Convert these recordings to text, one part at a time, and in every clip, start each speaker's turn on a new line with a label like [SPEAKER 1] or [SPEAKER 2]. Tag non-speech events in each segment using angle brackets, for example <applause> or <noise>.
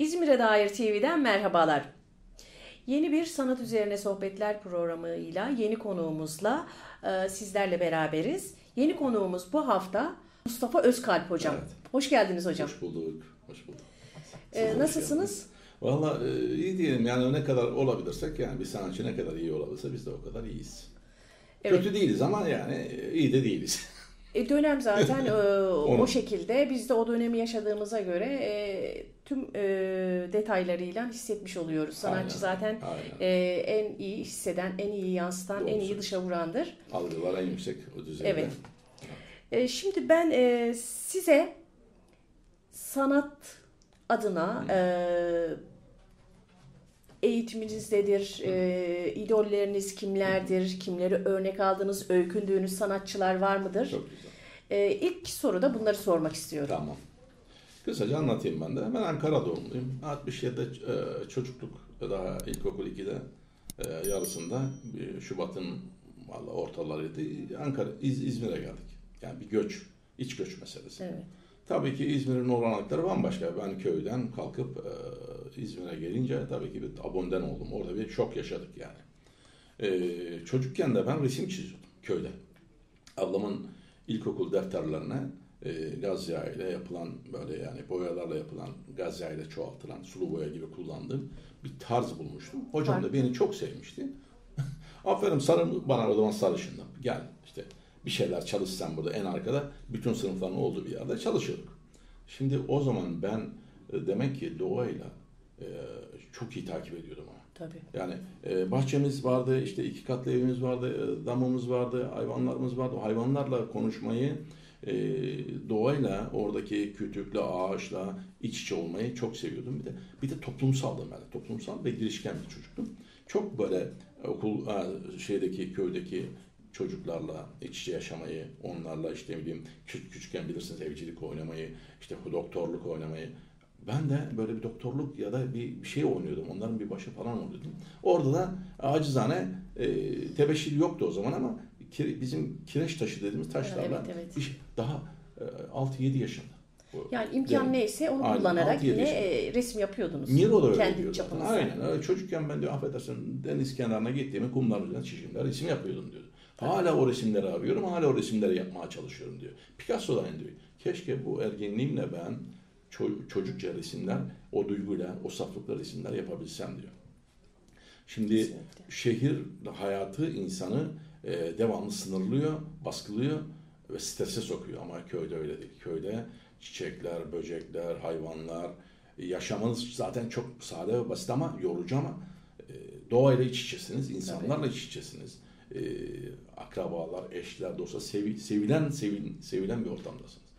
[SPEAKER 1] İzmir'e dair TV'den merhabalar. Yeni bir sanat üzerine sohbetler programıyla yeni konuğumuzla e, sizlerle beraberiz. Yeni konuğumuz bu hafta Mustafa Özkalp hocam.
[SPEAKER 2] Evet.
[SPEAKER 1] Hoş geldiniz hocam.
[SPEAKER 2] Hoş bulduk. Hoş bulduk.
[SPEAKER 1] E,
[SPEAKER 2] hoş
[SPEAKER 1] nasılsınız?
[SPEAKER 2] geldiniz. Valla e, iyi diyelim yani ne kadar olabilirsek yani bir sanatçı ne kadar iyi olabilirse biz de o kadar iyiyiz.
[SPEAKER 1] Evet.
[SPEAKER 2] Kötü değiliz ama yani e, iyi de değiliz. <laughs>
[SPEAKER 1] E, dönem zaten <laughs> e, o şekilde. Biz de o dönemi yaşadığımıza göre e, tüm e, detaylarıyla hissetmiş oluyoruz. Sanatçı
[SPEAKER 2] Aynen,
[SPEAKER 1] zaten
[SPEAKER 2] aynen.
[SPEAKER 1] e, en iyi hisseden, en iyi yansıtan, en iyi dışa vurandır.
[SPEAKER 2] Algılar en yüksek o düzeyde.
[SPEAKER 1] Evet. E, şimdi ben e, size sanat adına e, eğitiminizdedir, e, idolleriniz kimlerdir, kimleri örnek aldığınız, öykündüğünüz sanatçılar var mıdır?
[SPEAKER 2] Çok güzel.
[SPEAKER 1] E, ilk soruda bunları sormak istiyorum.
[SPEAKER 2] Tamam. Kısaca anlatayım ben de. Ben Ankara doğumluyum. 67'de e, çocukluk daha ilkokul 2'de e, yarısında bir Şubat'ın valla ortalarıydı. Ankara, İz, İzmir'e geldik. Yani bir göç, iç göç meselesi.
[SPEAKER 1] Evet.
[SPEAKER 2] Tabii ki İzmir'in olanakları bambaşka. Ben köyden kalkıp e, İzmir'e gelince tabii ki bir abonden oldum. Orada bir şok yaşadık yani. E, çocukken de ben resim çiziyordum köyde. Ablamın ilkokul defterlerine e, gaz yağı ile yapılan böyle yani boyalarla yapılan gaz yağı ile çoğaltılan sulu boya gibi kullandığım bir tarz bulmuştum. Hocam da beni çok sevmişti. <laughs> Aferin sarı bana o zaman sarışındım. Gel işte bir şeyler çalış sen burada en arkada bütün sınıfların olduğu bir yerde çalışıyorduk. Şimdi o zaman ben e, demek ki doğayla e, çok iyi takip ediyordum onu.
[SPEAKER 1] Tabii.
[SPEAKER 2] Yani e, bahçemiz vardı, işte iki katlı evimiz vardı, e, damımız vardı, hayvanlarımız vardı. O hayvanlarla konuşmayı, e, doğayla, oradaki kütükle, ağaçla iç içe olmayı çok seviyordum. Bir de bir de toplumsaldım ben. Toplumsal ve girişken bir çocuktum. Çok böyle okul ha, şeydeki köydeki çocuklarla iç içe yaşamayı, onlarla işte ne bileyim küçük küçükken bilirsiniz evcilik oynamayı, işte doktorluk oynamayı. Ben de böyle bir doktorluk ya da bir, bir şey oynuyordum. Onların bir başı falan oluyordum. Orada da acizane e, tebeşir yoktu o zaman ama kire- bizim kireç taşı dediğimiz taşlarla
[SPEAKER 1] Evet, evet.
[SPEAKER 2] şey- daha e, 6-7 yaşında.
[SPEAKER 1] Yani imkan
[SPEAKER 2] Evet.
[SPEAKER 1] neyse onu
[SPEAKER 2] Aynen,
[SPEAKER 1] kullanarak yine e, resim yapıyordunuz.
[SPEAKER 2] Miro da öyle
[SPEAKER 1] Kendi çapınızda.
[SPEAKER 2] Aynen. öyle. Çocukken ben diyor affedersin deniz kenarına gittiğimi kumların üzerine çizimler resim yapıyordum diyor. Hala o resimleri arıyorum, hala o resimleri yapmaya çalışıyorum diyor. Picasso da aynı diyor. Keşke bu ergenliğimle ben ço- çocukça resimler, o duyguyla, o saflıkla resimler yapabilsem diyor. Şimdi
[SPEAKER 1] Kesinlikle.
[SPEAKER 2] şehir hayatı insanı e, devamlı sınırlıyor, baskılıyor ve strese sokuyor ama köyde öyle değil. Köyde çiçekler, böcekler, hayvanlar, yaşamınız zaten çok sade ve basit ama yorucu ama e, doğayla iç içesiniz, insanlarla iç içesiniz. E, akrabalar, eşler, dostlar, sevi- sevilen, sevin, sevilen bir ortamdasınız.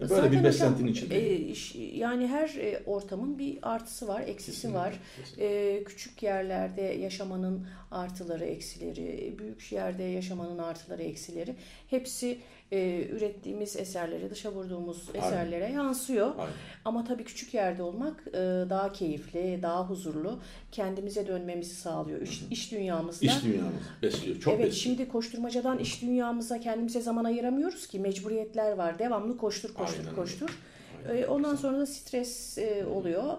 [SPEAKER 2] Böyle
[SPEAKER 1] Zaten
[SPEAKER 2] bir
[SPEAKER 1] hocam,
[SPEAKER 2] beslentinin içinde.
[SPEAKER 1] e, iş- yani her e, ortamın bir artısı var, eksisi
[SPEAKER 2] Kesinlikle,
[SPEAKER 1] var.
[SPEAKER 2] kesinlikle.
[SPEAKER 1] E, küçük yerlerde yaşamanın artıları, eksileri, büyük yerde yaşamanın artıları, eksileri hepsi e, ürettiğimiz eserlere, dışa vurduğumuz
[SPEAKER 2] Aynen.
[SPEAKER 1] eserlere yansıyor.
[SPEAKER 2] Aynen.
[SPEAKER 1] Ama tabii küçük yerde olmak e, daha keyifli, daha huzurlu, kendimize dönmemizi sağlıyor. İş, iş dünyamızda.
[SPEAKER 2] İç dünyamız besliyor, çok
[SPEAKER 1] evet
[SPEAKER 2] besliyor.
[SPEAKER 1] şimdi koşturmacadan iş dünyamıza kendimize zaman ayıramıyoruz ki mecburiyetler var. Devamlı koştur koştur
[SPEAKER 2] Aynen
[SPEAKER 1] koştur.
[SPEAKER 2] Aynen.
[SPEAKER 1] Ee, ondan sonra da stres e, oluyor.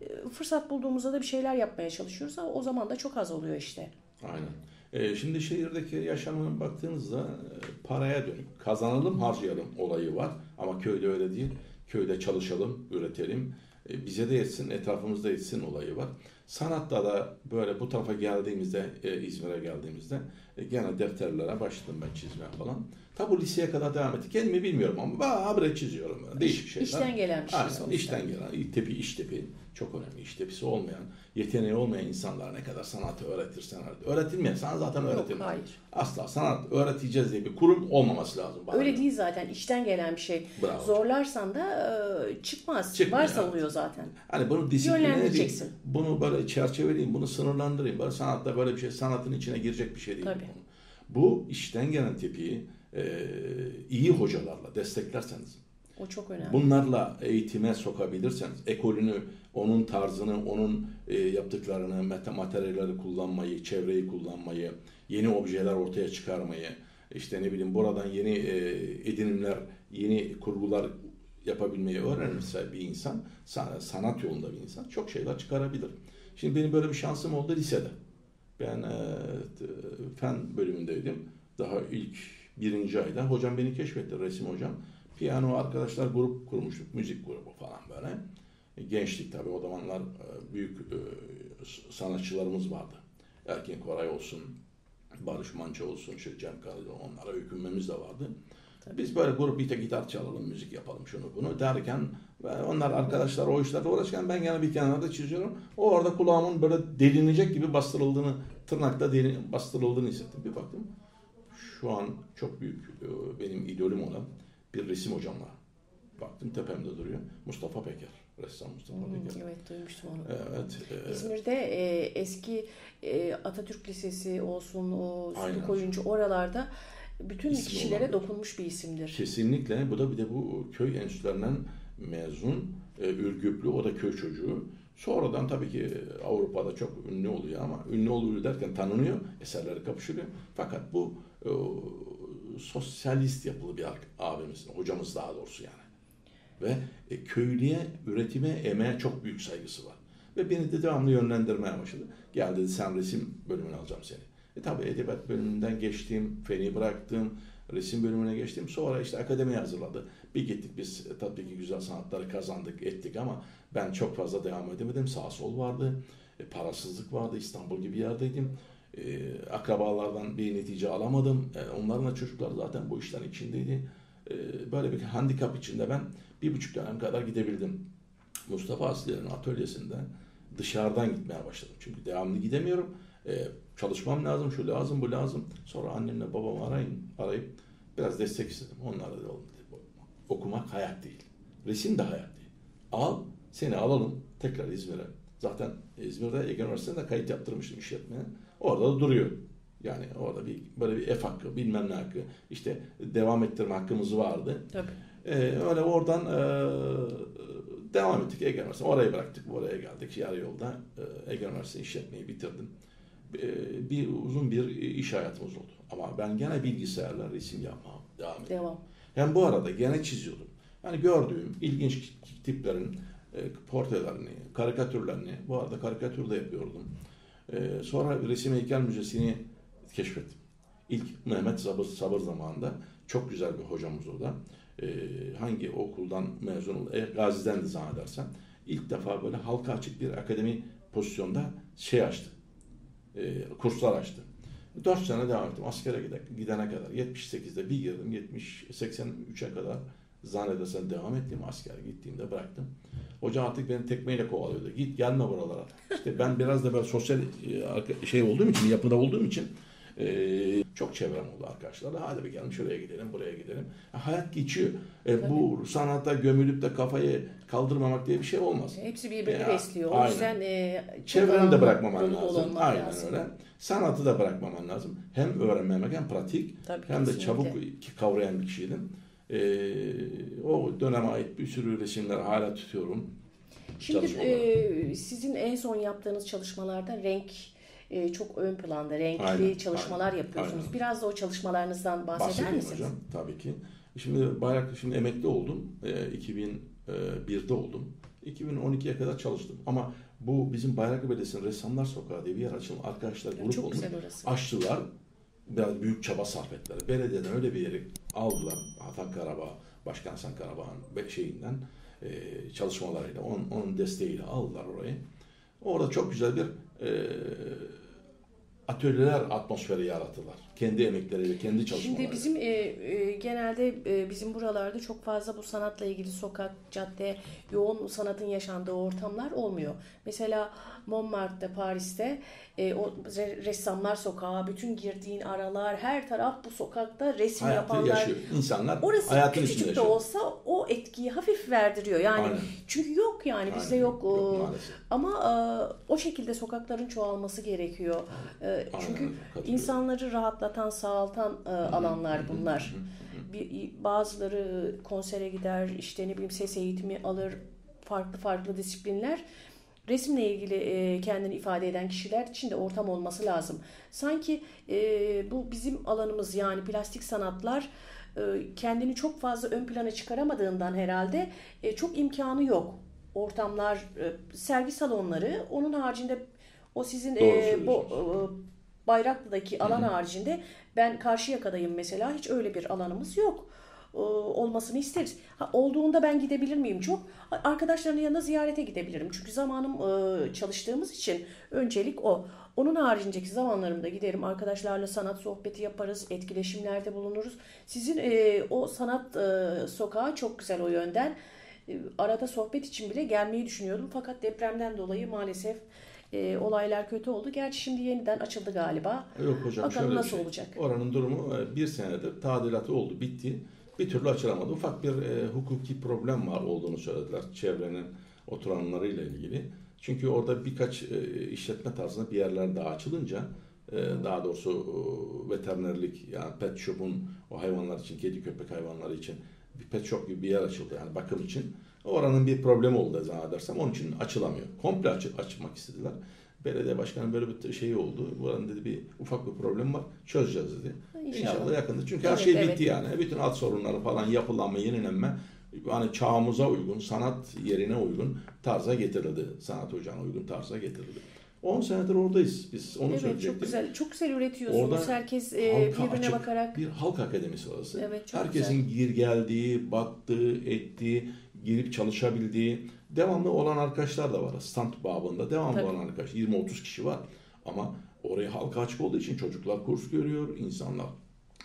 [SPEAKER 1] E, Fırsat bulduğumuzda da bir şeyler yapmaya çalışıyoruz ama o zaman da çok az oluyor işte.
[SPEAKER 2] Aynen. Ee, şimdi şehirdeki yaşamına baktığınızda e, paraya dönük kazanalım harcayalım olayı var. Ama köyde öyle değil. Köyde çalışalım, üretelim. E, bize de yetsin, etrafımızda yetsin olayı var. Sanatta da böyle bu tarafa geldiğimizde, e, İzmir'e geldiğimizde e, gene defterlere başladım ben çizmeye falan. Tabi bu liseye kadar devam etti. Kendimi bilmiyorum ama habire çiziyorum. Ben. Değişik şeyler.
[SPEAKER 1] İşten gelen bir şey
[SPEAKER 2] Aynen,
[SPEAKER 1] sonuçta.
[SPEAKER 2] işten gelen, tepi, iş tepi çok önemli. İş tepisi olmayan, yeteneği olmayan insanlara ne kadar sanatı öğretirsen öğret. Öğretilmeyen sana zaten öğretilmez.
[SPEAKER 1] hayır.
[SPEAKER 2] Asla sanat öğreteceğiz diye bir kurum olmaması lazım. bana
[SPEAKER 1] Öyle değil zaten işten gelen bir şey.
[SPEAKER 2] Bravo.
[SPEAKER 1] Zorlarsan da e, çıkmaz.
[SPEAKER 2] Çıkmıyor,
[SPEAKER 1] Varsa
[SPEAKER 2] evet.
[SPEAKER 1] oluyor zaten.
[SPEAKER 2] Hani bunu disipline edeyim, bunu böyle çerçeveleyeyim, bunu sınırlandırayım. Böyle sanatta böyle bir şey, sanatın içine girecek bir şey değil.
[SPEAKER 1] Tabii.
[SPEAKER 2] Bu. İşten gelen tepiyi e, iyi hocalarla desteklerseniz,
[SPEAKER 1] O çok önemli.
[SPEAKER 2] Bunlarla eğitime sokabilirseniz, ekolünü, onun tarzını, onun e, yaptıklarını, materyalleri kullanmayı, çevreyi kullanmayı, yeni objeler ortaya çıkarmayı, işte ne bileyim buradan yeni e, edinimler, yeni kurgular yapabilmeyi öğrenirse bir insan, sanat yolunda bir insan çok şeyler çıkarabilir. Şimdi benim böyle bir şansım oldu lisede. Ben e, fen bölümündeydim. Daha ilk birinci ayda hocam beni keşfetti, resim hocam. Piyano arkadaşlar grup kurmuştuk, müzik grubu falan böyle. E, gençlik tabii o zamanlar e, büyük e, sanatçılarımız vardı. Erkin Koray olsun, Barış Manço olsun, işte Cem Karaca onlara hükümemiz de vardı. Tabii. Biz böyle grup bir tek gitar çalalım, müzik yapalım şunu bunu derken onlar arkadaşlar o işlerde uğraşırken ben gene bir kenarda çiziyorum. O orada kulağımın böyle delinecek gibi bastırıldığını, tırnakta delin, bastırıldığını hissettim. Bir baktım şu an çok büyük benim idolüm olan bir resim hocam var. Baktım tepemde duruyor. Mustafa Peker. Ressam Mustafa hmm, Peker.
[SPEAKER 1] Evet duymuştum onu.
[SPEAKER 2] Evet.
[SPEAKER 1] E, İzmir'de e, eski e, Atatürk Lisesi olsun, o Suluk Oyuncu oralarda bütün İsmi kişilere olabilir. dokunmuş bir isimdir.
[SPEAKER 2] Kesinlikle. Bu da bir de bu köy enstitülerinden mezun, e, Ürgüplü, o da köy çocuğu. Sonradan tabii ki Avrupa'da çok ünlü oluyor ama ünlü oluyor derken tanınıyor, eserleri kapışılıyor. Fakat bu e, sosyalist yapılı bir abimiz, hocamız daha doğrusu yani. Ve e, köylüye, üretime, emeğe çok büyük saygısı var. Ve beni de devamlı yönlendirmeye başladı. Gel dedi sen resim bölümüne alacağım seni. E tabi edebiyat bölümünden geçtim, feni bıraktım, resim bölümüne geçtim. Sonra işte akademiye hazırladı. Bir gittik biz e, tabii ki güzel sanatları kazandık, ettik ama ben çok fazla devam edemedim. Sağ sol vardı, e, parasızlık vardı, İstanbul gibi yerdeydim. E, akrabalardan bir netice alamadım. E, onların da çocuklar zaten bu işlerin içindeydi. E, böyle bir handikap içinde ben bir buçuk dönem kadar gidebildim. Mustafa Asliye'nin atölyesinde dışarıdan gitmeye başladım. Çünkü devamlı gidemiyorum. Çalışmam lazım, şu lazım, bu lazım. Sonra annemle babamı arayın, arayıp biraz destek istedim. Onlar da okumak hayat değil. Resim de hayat değil. Al, seni alalım tekrar İzmir'e. Zaten İzmir'de Ege Üniversitesi'nde kayıt yaptırmıştım işletmeye. Orada da duruyor. Yani orada bir böyle bir F hakkı, bilmem ne hakkı, işte devam ettirme hakkımız vardı.
[SPEAKER 1] Tabii.
[SPEAKER 2] Ee, öyle oradan e, devam ettik Ege Üniversitesi. Orayı bıraktık, oraya geldik. Yarı yolda e, Ege Üniversitesi işletmeyi bitirdim. E, bir uzun bir iş hayatımız oldu. Ama ben gene bilgisayarla resim yapmam devam ettim. Devam. Hem bu arada gene çiziyordum. Yani gördüğüm ilginç tiplerin e, portrelerini, karikatürlerini, bu arada karikatür de yapıyordum. E, sonra Resim Heykel Müzesi'ni keşfettim. İlk Mehmet Sabır, Sabır zamanında çok güzel bir hocamız o da. E, hangi okuldan mezun oldu? E, Gazi'den de zannedersem. İlk defa böyle halka açık bir akademi pozisyonda şey açtı. E, kurslar açtı. 4 sene devam ettim. Askere gidene kadar. 78'de bir girdim. 70 83'e kadar zannedersen devam ettim. Askere gittiğimde bıraktım. Hoca artık beni tekmeyle kovalıyordu. Git gelme buralara. İşte ben biraz da böyle sosyal e, şey olduğum için, yapıda olduğum için ee, çok çevrem oldu arkadaşlar. Hadi bir gelin şuraya gidelim, buraya gidelim. hayat geçiyor. E, bu sanata gömülüp de kafayı kaldırmamak diye bir şey olmaz.
[SPEAKER 1] Hepsi birbirini besliyor. O aynen. yüzden e,
[SPEAKER 2] çevreni de bırakmaman lazım. Aynen lazım. öyle. Sanatı da bırakmaman lazım. Hem öğrenmemek hem pratik Tabii, hem kesinlikle. de çabuk kavrayan bir kişiydin. E, o döneme ait bir sürü resimler hala tutuyorum.
[SPEAKER 1] Şimdi e, sizin en son yaptığınız çalışmalarda renk e, çok ön planda renkli aynen, çalışmalar aynen, yapıyorsunuz. Aynen. Biraz da o çalışmalarınızdan bahseder Bahsedeyim misiniz? hocam
[SPEAKER 2] tabii ki. Şimdi Bayrak şimdi emekli oldum. E, 2001'de oldum. 2012'ye kadar çalıştım. Ama bu bizim Bayraklı Belediyesi'nin Ressamlar Sokağı diye bir yer açıldı. Arkadaşlar grup olmuş. Açtılar. Biraz büyük çaba sarf ettiler. Belediyeden öyle bir yeri aldılar. Hasan Karabağ, Başkan Hasan Karabağ'ın şeyinden e, çalışmalarıyla, onun, onun desteğiyle aldılar orayı. Orada çok güzel bir e, atölyeler atmosferi yarattılar. Kendi emekleriyle, kendi çalışmalarıyla.
[SPEAKER 1] Şimdi bizim e, e, genelde e, bizim buralarda çok fazla bu sanatla ilgili sokak, cadde, yoğun sanatın yaşandığı ortamlar olmuyor. Mesela Montmartre'de, Paris'te e, o ressamlar sokağı, bütün girdiğin aralar, her taraf bu sokakta resim
[SPEAKER 2] Hayatı
[SPEAKER 1] yapanlar.
[SPEAKER 2] yaşıyor. İnsanlar
[SPEAKER 1] Orası
[SPEAKER 2] hayatın
[SPEAKER 1] küçücük de olsa o etkiyi hafif verdiriyor. Yani Aynen. çünkü yok yani Aynen. bizde yok. yok ama e, o şekilde sokakların çoğalması gerekiyor. E, çünkü insanları rahatlatan, sağaltan e, alanlar bunlar. Bir, bazıları konsere gider, işte ne bileyim ses eğitimi alır, farklı farklı disiplinler resimle ilgili e, kendini ifade eden kişiler için de ortam olması lazım. Sanki e, bu bizim alanımız yani plastik sanatlar e, kendini çok fazla ön plana çıkaramadığından herhalde e, çok imkanı yok. Ortamlar, e, sergi salonları, onun haricinde o sizin
[SPEAKER 2] Doğru
[SPEAKER 1] e, bu
[SPEAKER 2] söylüyorsunuz.
[SPEAKER 1] e, Bayraklı'daki alan haricinde ben Karşıyaka'dayım mesela hiç öyle bir alanımız yok e, olmasını isteriz. Ha, olduğunda ben gidebilir miyim çok? Arkadaşların yanına ziyarete gidebilirim. Çünkü zamanım e, çalıştığımız için öncelik o. Onun haricindeki zamanlarımda giderim arkadaşlarla sanat sohbeti yaparız, etkileşimlerde bulunuruz. Sizin e, o sanat e, sokağı çok güzel o yönden. E, arada sohbet için bile gelmeyi düşünüyordum fakat depremden dolayı maalesef e, olaylar kötü oldu. Gerçi şimdi yeniden açıldı galiba.
[SPEAKER 2] Yok hocam
[SPEAKER 1] Bakalım
[SPEAKER 2] şöyle
[SPEAKER 1] nasıl
[SPEAKER 2] şey.
[SPEAKER 1] olacak?
[SPEAKER 2] Oranın durumu e, bir senedir tadilatı oldu, bitti. Bir türlü açılamadı. Ufak bir e, hukuki problem var olduğunu söylediler çevrenin oturanlarıyla ilgili. Çünkü orada birkaç e, işletme tarzında bir yerler daha açılınca e, daha doğrusu e, veterinerlik yani pet shop'un o hayvanlar için, kedi köpek hayvanları için bir pet shop gibi bir yer açıldı yani bakım için. Oranın bir problemi oldu zannedersem. Onun için açılamıyor. Komple açı, açmak istediler. Belediye başkanı böyle bir şey oldu. Buranın dedi bir ufak bir problem var. Çözeceğiz dedi.
[SPEAKER 1] İnşallah.
[SPEAKER 2] İnşallah, yakında. Çünkü her
[SPEAKER 1] Evet,
[SPEAKER 2] şey
[SPEAKER 1] evet.
[SPEAKER 2] bitti yani. Bütün alt sorunları falan yapılanma, yenilenme hani çağımıza uygun, sanat yerine uygun tarza getirildi. Sanat ocağına uygun tarza getirildi. 10 senedir oradayız. Biz onu
[SPEAKER 1] Evet çok güzel. Çok güzel üretiyorsunuz.
[SPEAKER 2] Orada
[SPEAKER 1] Herkes e, birbirine
[SPEAKER 2] açık
[SPEAKER 1] bakarak.
[SPEAKER 2] Bir halk akademisi orası.
[SPEAKER 1] Evet, çok
[SPEAKER 2] Herkesin gir geldiği, baktığı, ettiği, girip çalışabildiği, devamlı olan arkadaşlar da var. Stand babında devamlı
[SPEAKER 1] Tabii.
[SPEAKER 2] olan arkadaş. 20-30 kişi var. Ama oraya halka açık olduğu için çocuklar kurs görüyor, insanlar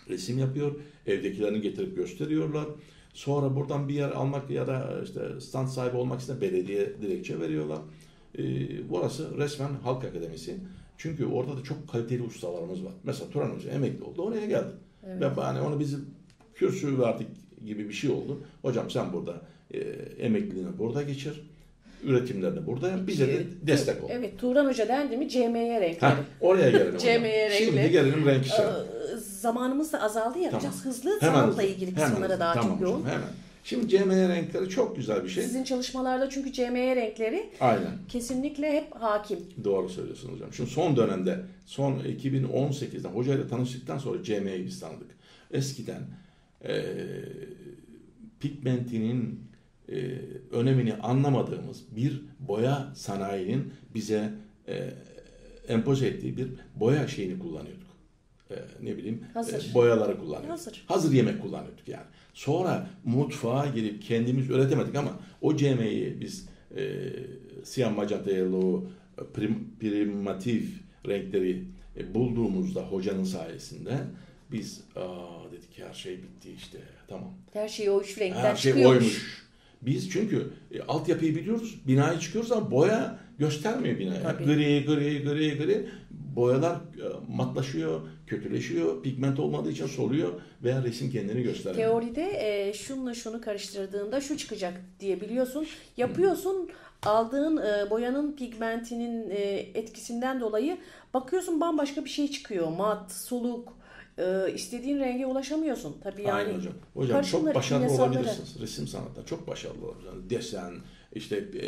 [SPEAKER 2] resim yapıyor, evdekilerini getirip gösteriyorlar. Sonra buradan bir yer almak ya da işte stand sahibi olmak isteyen belediye dilekçe veriyorlar. Ee, burası resmen halk akademisi. Çünkü orada da çok kaliteli ustalarımız var. Mesela Turan Hoca emekli oldu, oraya geldi.
[SPEAKER 1] Evet.
[SPEAKER 2] Ve hani onu bizim kürsü verdik gibi bir şey oldu. Hocam sen burada e, emekliliğini burada geçir. Üretimlerini burada yap. Bize de destek ol.
[SPEAKER 1] Evet Turan Hoca dendi mi CMY renkleri.
[SPEAKER 2] Heh, oraya gelelim <laughs> hocam.
[SPEAKER 1] CMY renkli.
[SPEAKER 2] Şimdi gelelim renk işine.
[SPEAKER 1] Ee, zamanımız da azaldı ya.
[SPEAKER 2] Tamam.
[SPEAKER 1] Biraz hızlı
[SPEAKER 2] Hemen hızlı.
[SPEAKER 1] ilgili kısımlara daha
[SPEAKER 2] tamam
[SPEAKER 1] çok yoğun.
[SPEAKER 2] Hemen. Şimdi CMY renkleri çok güzel bir şey.
[SPEAKER 1] Sizin çalışmalarda çünkü CMY renkleri
[SPEAKER 2] Aynen.
[SPEAKER 1] kesinlikle hep hakim.
[SPEAKER 2] Doğru söylüyorsunuz hocam. Şu son dönemde, son 2018'de hocayla tanıştıktan sonra CM'yi biz tanıdık. Eskiden e, pigmentinin e, önemini anlamadığımız bir boya sanayinin bize e, empoze ettiği bir boya şeyini kullanıyorduk. E, ne bileyim
[SPEAKER 1] Hazır.
[SPEAKER 2] e, boyaları kullanıyorduk.
[SPEAKER 1] Hazır.
[SPEAKER 2] Hazır yemek kullanıyorduk yani. Sonra mutfağa girip kendimiz üretemedik ama o CM'yi biz e, siyah magenta yellow prim, primatif renkleri e, bulduğumuzda hocanın sayesinde biz aa dedik her şey bitti işte tamam.
[SPEAKER 1] Her şey o üç renkten
[SPEAKER 2] Her şey
[SPEAKER 1] çıkıyormuş.
[SPEAKER 2] oymuş. Biz çünkü e, altyapıyı biliyoruz, binayı çıkıyoruz ama boya göstermiyor binayı.
[SPEAKER 1] Tabii.
[SPEAKER 2] Gri, gri, gri, gri. Boyalar e, matlaşıyor, kötüleşiyor, pigment olmadığı için soluyor veya resim kendini göstermiyor.
[SPEAKER 1] Teoride e, şunla şunu karıştırdığında şu çıkacak diye biliyorsun. Yapıyorsun aldığın e, boyanın pigmentinin e, etkisinden dolayı bakıyorsun bambaşka bir şey çıkıyor. Mat, soluk, e, istediğin renge ulaşamıyorsun. Tabii yani
[SPEAKER 2] Aynen hocam. Hocam çok başarılı
[SPEAKER 1] kimyasalları.
[SPEAKER 2] olabilirsiniz. Resim sanatında çok başarılı olabilirsiniz. Desen, işte e,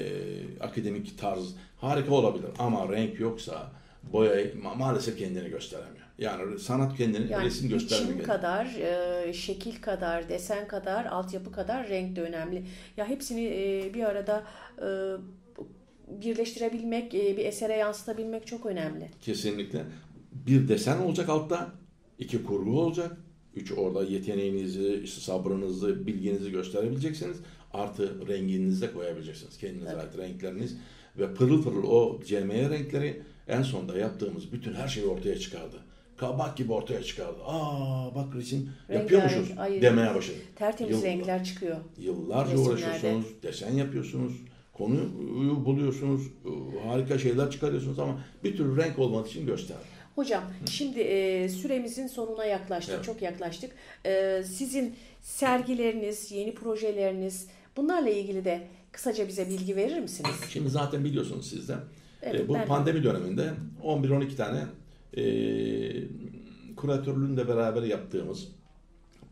[SPEAKER 2] akademik tarz harika olabilir ama renk yoksa boya ma- maalesef kendini gösteremiyor. Yani sanat kendini
[SPEAKER 1] Yani
[SPEAKER 2] resim göstermiyor.
[SPEAKER 1] biçim kadar, e, şekil kadar, desen kadar, altyapı kadar renk de önemli. Ya hepsini e, bir arada e, birleştirebilmek, e, bir esere yansıtabilmek çok önemli.
[SPEAKER 2] Kesinlikle. Bir desen olacak altta, iki kurgu olacak. Üç orada yeteneğinizi, sabrınızı, bilginizi gösterebileceksiniz. Artı renginizi de koyabileceksiniz. Kendinize
[SPEAKER 1] Evet.
[SPEAKER 2] ait renkleriniz. Ve pırıl pırıl o CMY renkleri en sonunda yaptığımız bütün her şeyi ortaya çıkardı. Kabak gibi ortaya çıkardı. Aa bak resim
[SPEAKER 1] Rengarenk,
[SPEAKER 2] yapıyormuşuz
[SPEAKER 1] ay-
[SPEAKER 2] demeye başladı.
[SPEAKER 1] Tertemiz
[SPEAKER 2] Yıl-
[SPEAKER 1] renkler çıkıyor.
[SPEAKER 2] Yıllarca
[SPEAKER 1] Resimlerde.
[SPEAKER 2] uğraşıyorsunuz, desen yapıyorsunuz, konuyu buluyorsunuz, harika şeyler çıkarıyorsunuz ama bir türlü renk olmadığı için göster.
[SPEAKER 1] Hocam şimdi e, süremizin sonuna yaklaştık,
[SPEAKER 2] Evet.
[SPEAKER 1] çok yaklaştık. E, sizin sergileriniz, yeni projeleriniz bunlarla ilgili de kısaca bize bilgi verir misiniz? <clears throat>
[SPEAKER 2] Şimdi zaten biliyorsunuz siz de
[SPEAKER 1] Evet,
[SPEAKER 2] e, bu
[SPEAKER 1] ben de.
[SPEAKER 2] pandemi döneminde 11-12 tane e, kuratörlüğünde beraber yaptığımız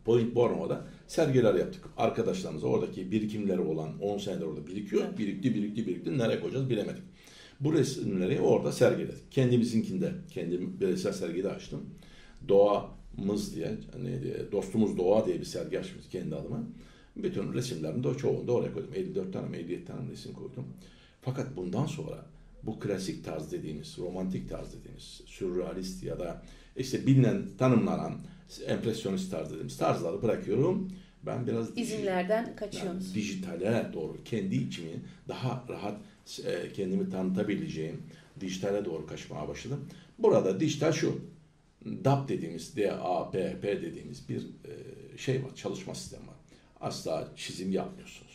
[SPEAKER 2] Point Bornova'da sergiler yaptık. Arkadaşlarımıza oradaki birikimleri olan 10 senedir orada birikiyor.
[SPEAKER 1] Evet.
[SPEAKER 2] Birikti, birikti, birikti. Nereye koyacağız bilemedik. Bu resimleri orada sergiledik. Kendimizinkinde, kendim bireysel sergide açtım. Doğamız diye, hani dostumuz doğa diye bir sergi açmış kendi adıma. Bütün resimlerini de o çoğunu da oraya koydum. 54 tane mi 57 tane resim koydum. Fakat bundan sonra bu klasik tarz dediğimiz, romantik tarz dediğimiz, sürrealist ya da işte bilinen, tanımlanan empresyonist tarz dediğimiz tarzları bırakıyorum. Ben biraz
[SPEAKER 1] izimlerden kaçıyorsunuz.
[SPEAKER 2] Yani dijitale doğru kendi içimi daha rahat e, kendimi tanıtabileceğim dijitale doğru kaçmaya başladım. Burada dijital şu. DAP dediğimiz, DAPP dediğimiz bir e, şey var, çalışma sistemi var. Asla çizim yapmıyorsunuz.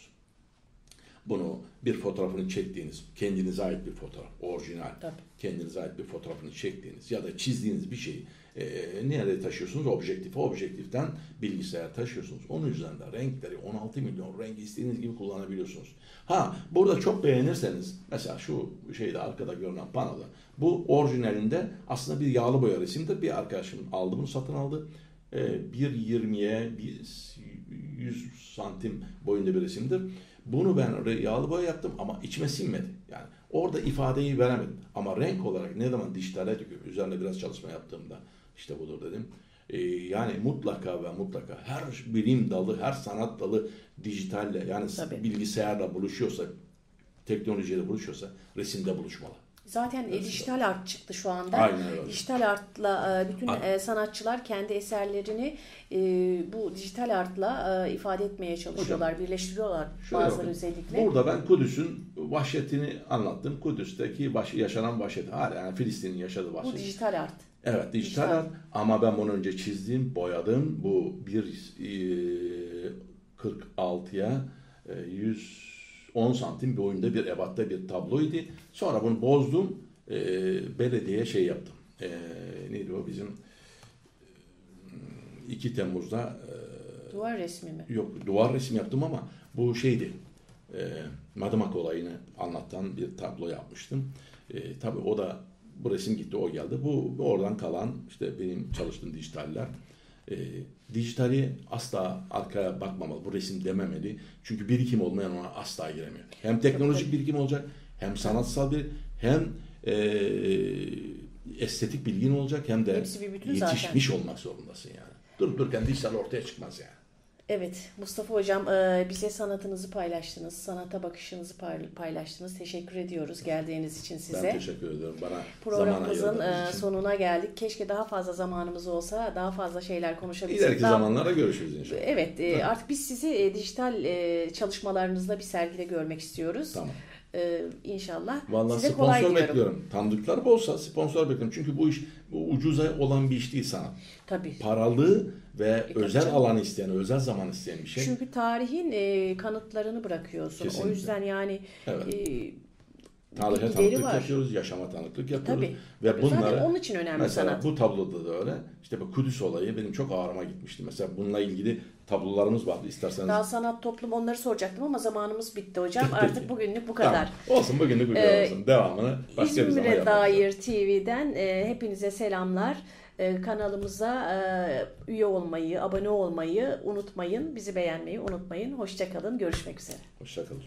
[SPEAKER 2] Bunu bir fotoğrafını çektiğiniz, kendinize ait bir fotoğraf, orijinal,
[SPEAKER 1] Tabii.
[SPEAKER 2] kendinize ait bir fotoğrafını çektiğiniz ya da çizdiğiniz bir şeyi e, nereye taşıyorsunuz? Objektif. Objektiften bilgisayar taşıyorsunuz. Onun üzerinde renkleri 16 milyon rengi istediğiniz gibi kullanabiliyorsunuz. Ha burada çok beğenirseniz mesela şu şeyde arkada görünen panoda bu orijinalinde aslında bir yağlı boya resimdir. Bir arkadaşım aldı bunu satın aldı. E, 1.20'ye 100 santim boyunda bir resimdir. Bunu ben yağlı boya yaptım ama içime sinmedi. Yani orada ifadeyi veremedim. Ama renk olarak ne zaman dijitale döküyorum, üzerine biraz çalışma yaptığımda işte budur dedim. Ee, yani mutlaka ve mutlaka her bilim dalı, her sanat dalı dijitalle yani
[SPEAKER 1] Tabii.
[SPEAKER 2] bilgisayarla buluşuyorsa, teknolojiyle buluşuyorsa resimde buluşmalı.
[SPEAKER 1] Zaten e, dijital art çıktı şu anda.
[SPEAKER 2] Aynen öyle.
[SPEAKER 1] Dijital artla e, bütün
[SPEAKER 2] A-
[SPEAKER 1] e, sanatçılar kendi eserlerini e, bu dijital artla e, ifade etmeye çalışıyorlar, birleştiriyorlar
[SPEAKER 2] Şöyle
[SPEAKER 1] bazıları
[SPEAKER 2] bakın.
[SPEAKER 1] özellikle.
[SPEAKER 2] Burada ben Kudüs'ün vahşetini anlattım. Kudüs'teki baş, yaşanan vahşeti hala yani Filistin'in yaşadığı
[SPEAKER 1] Bu
[SPEAKER 2] vahşeti.
[SPEAKER 1] dijital art.
[SPEAKER 2] Evet dijital
[SPEAKER 1] Dijital.
[SPEAKER 2] art ama ben bunu önce çizdim, boyadım. Bu bir e, 46'ya e, 110 santim boyunda bir ebatta bir tabloydu. Sonra bunu bozdum. E, belediyeye şey yaptım. E, neydi o bizim e, 2 Temmuz'da e,
[SPEAKER 1] Duvar resmi mi?
[SPEAKER 2] yok duvar resim yaptım ama bu şeydi. E, Madımak olayını anlatan bir tablo yapmıştım. E, tabii o da bu resim gitti o geldi. Bu oradan kalan işte benim çalıştığım dijitaller. E, dijitali asla arkaya bakmamalı. Bu resim dememeli. Çünkü birikim olmayan ona asla giremiyor. Hem teknolojik birikim olacak, hem sanatsal bir, hem e, estetik bilgin olacak, hem de
[SPEAKER 1] bütün zaten.
[SPEAKER 2] yetişmiş olmak zorundasın yani. Durup dururken dijital ortaya çıkmaz yani.
[SPEAKER 1] Evet Mustafa Hocam e, bize sanatınızı paylaştınız, sanata bakışınızı pay- paylaştınız. Teşekkür ediyoruz geldiğiniz için size.
[SPEAKER 2] Ben teşekkür ediyorum bana
[SPEAKER 1] Programımızın e, sonuna geldik. Keşke daha fazla zamanımız olsa, daha fazla şeyler konuşabilsek.
[SPEAKER 2] İleriki
[SPEAKER 1] Daha-
[SPEAKER 2] zamanlarda görüşürüz inşallah.
[SPEAKER 1] Evet, e, artık biz sizi dijital çalışmalarınızda bir sergide görmek istiyoruz.
[SPEAKER 2] Tamam.
[SPEAKER 1] E, inşallah.
[SPEAKER 2] Vallahi
[SPEAKER 1] Size kolay
[SPEAKER 2] sponsor
[SPEAKER 1] diliyorum.
[SPEAKER 2] bekliyorum. Tanıdıklar bolsa sponsor bekliyorum. Çünkü bu iş bu ucuza olan bir iş değil sanat.
[SPEAKER 1] Tabii.
[SPEAKER 2] Paralı ve
[SPEAKER 1] tabii
[SPEAKER 2] özel
[SPEAKER 1] canım.
[SPEAKER 2] alan isteyen, özel zaman isteyen bir şey.
[SPEAKER 1] Çünkü tarihin e, kanıtlarını bırakıyorsun.
[SPEAKER 2] Kesinlikle.
[SPEAKER 1] O yüzden yani
[SPEAKER 2] Evet.
[SPEAKER 1] e,
[SPEAKER 2] Tarihe tanıklık
[SPEAKER 1] var.
[SPEAKER 2] yapıyoruz, yaşama tanıklık yapıyoruz.
[SPEAKER 1] Tabii.
[SPEAKER 2] Ve
[SPEAKER 1] Tabii.
[SPEAKER 2] bunları
[SPEAKER 1] Zaten onun için önemli
[SPEAKER 2] mesela
[SPEAKER 1] sanat.
[SPEAKER 2] bu tabloda da öyle. İşte bu Kudüs olayı benim çok ağrıma gitmişti. Mesela bununla ilgili tablolarımız vardı. İsterseniz
[SPEAKER 1] daha sanat toplum onları soracaktım ama zamanımız bitti hocam. Artık bugünlük bu
[SPEAKER 2] Tamam.
[SPEAKER 1] kadar.
[SPEAKER 2] Olsun bugünlük bu
[SPEAKER 1] Ee,
[SPEAKER 2] kadar olsun. Devamını başka bir zaman
[SPEAKER 1] İzmir'e
[SPEAKER 2] yaparız.
[SPEAKER 1] dair TV'den e, hepinize selamlar. E, kanalımıza e, üye olmayı, abone olmayı unutmayın. Bizi beğenmeyi unutmayın. Hoşçakalın. Görüşmek üzere.
[SPEAKER 2] Hoşçakalın.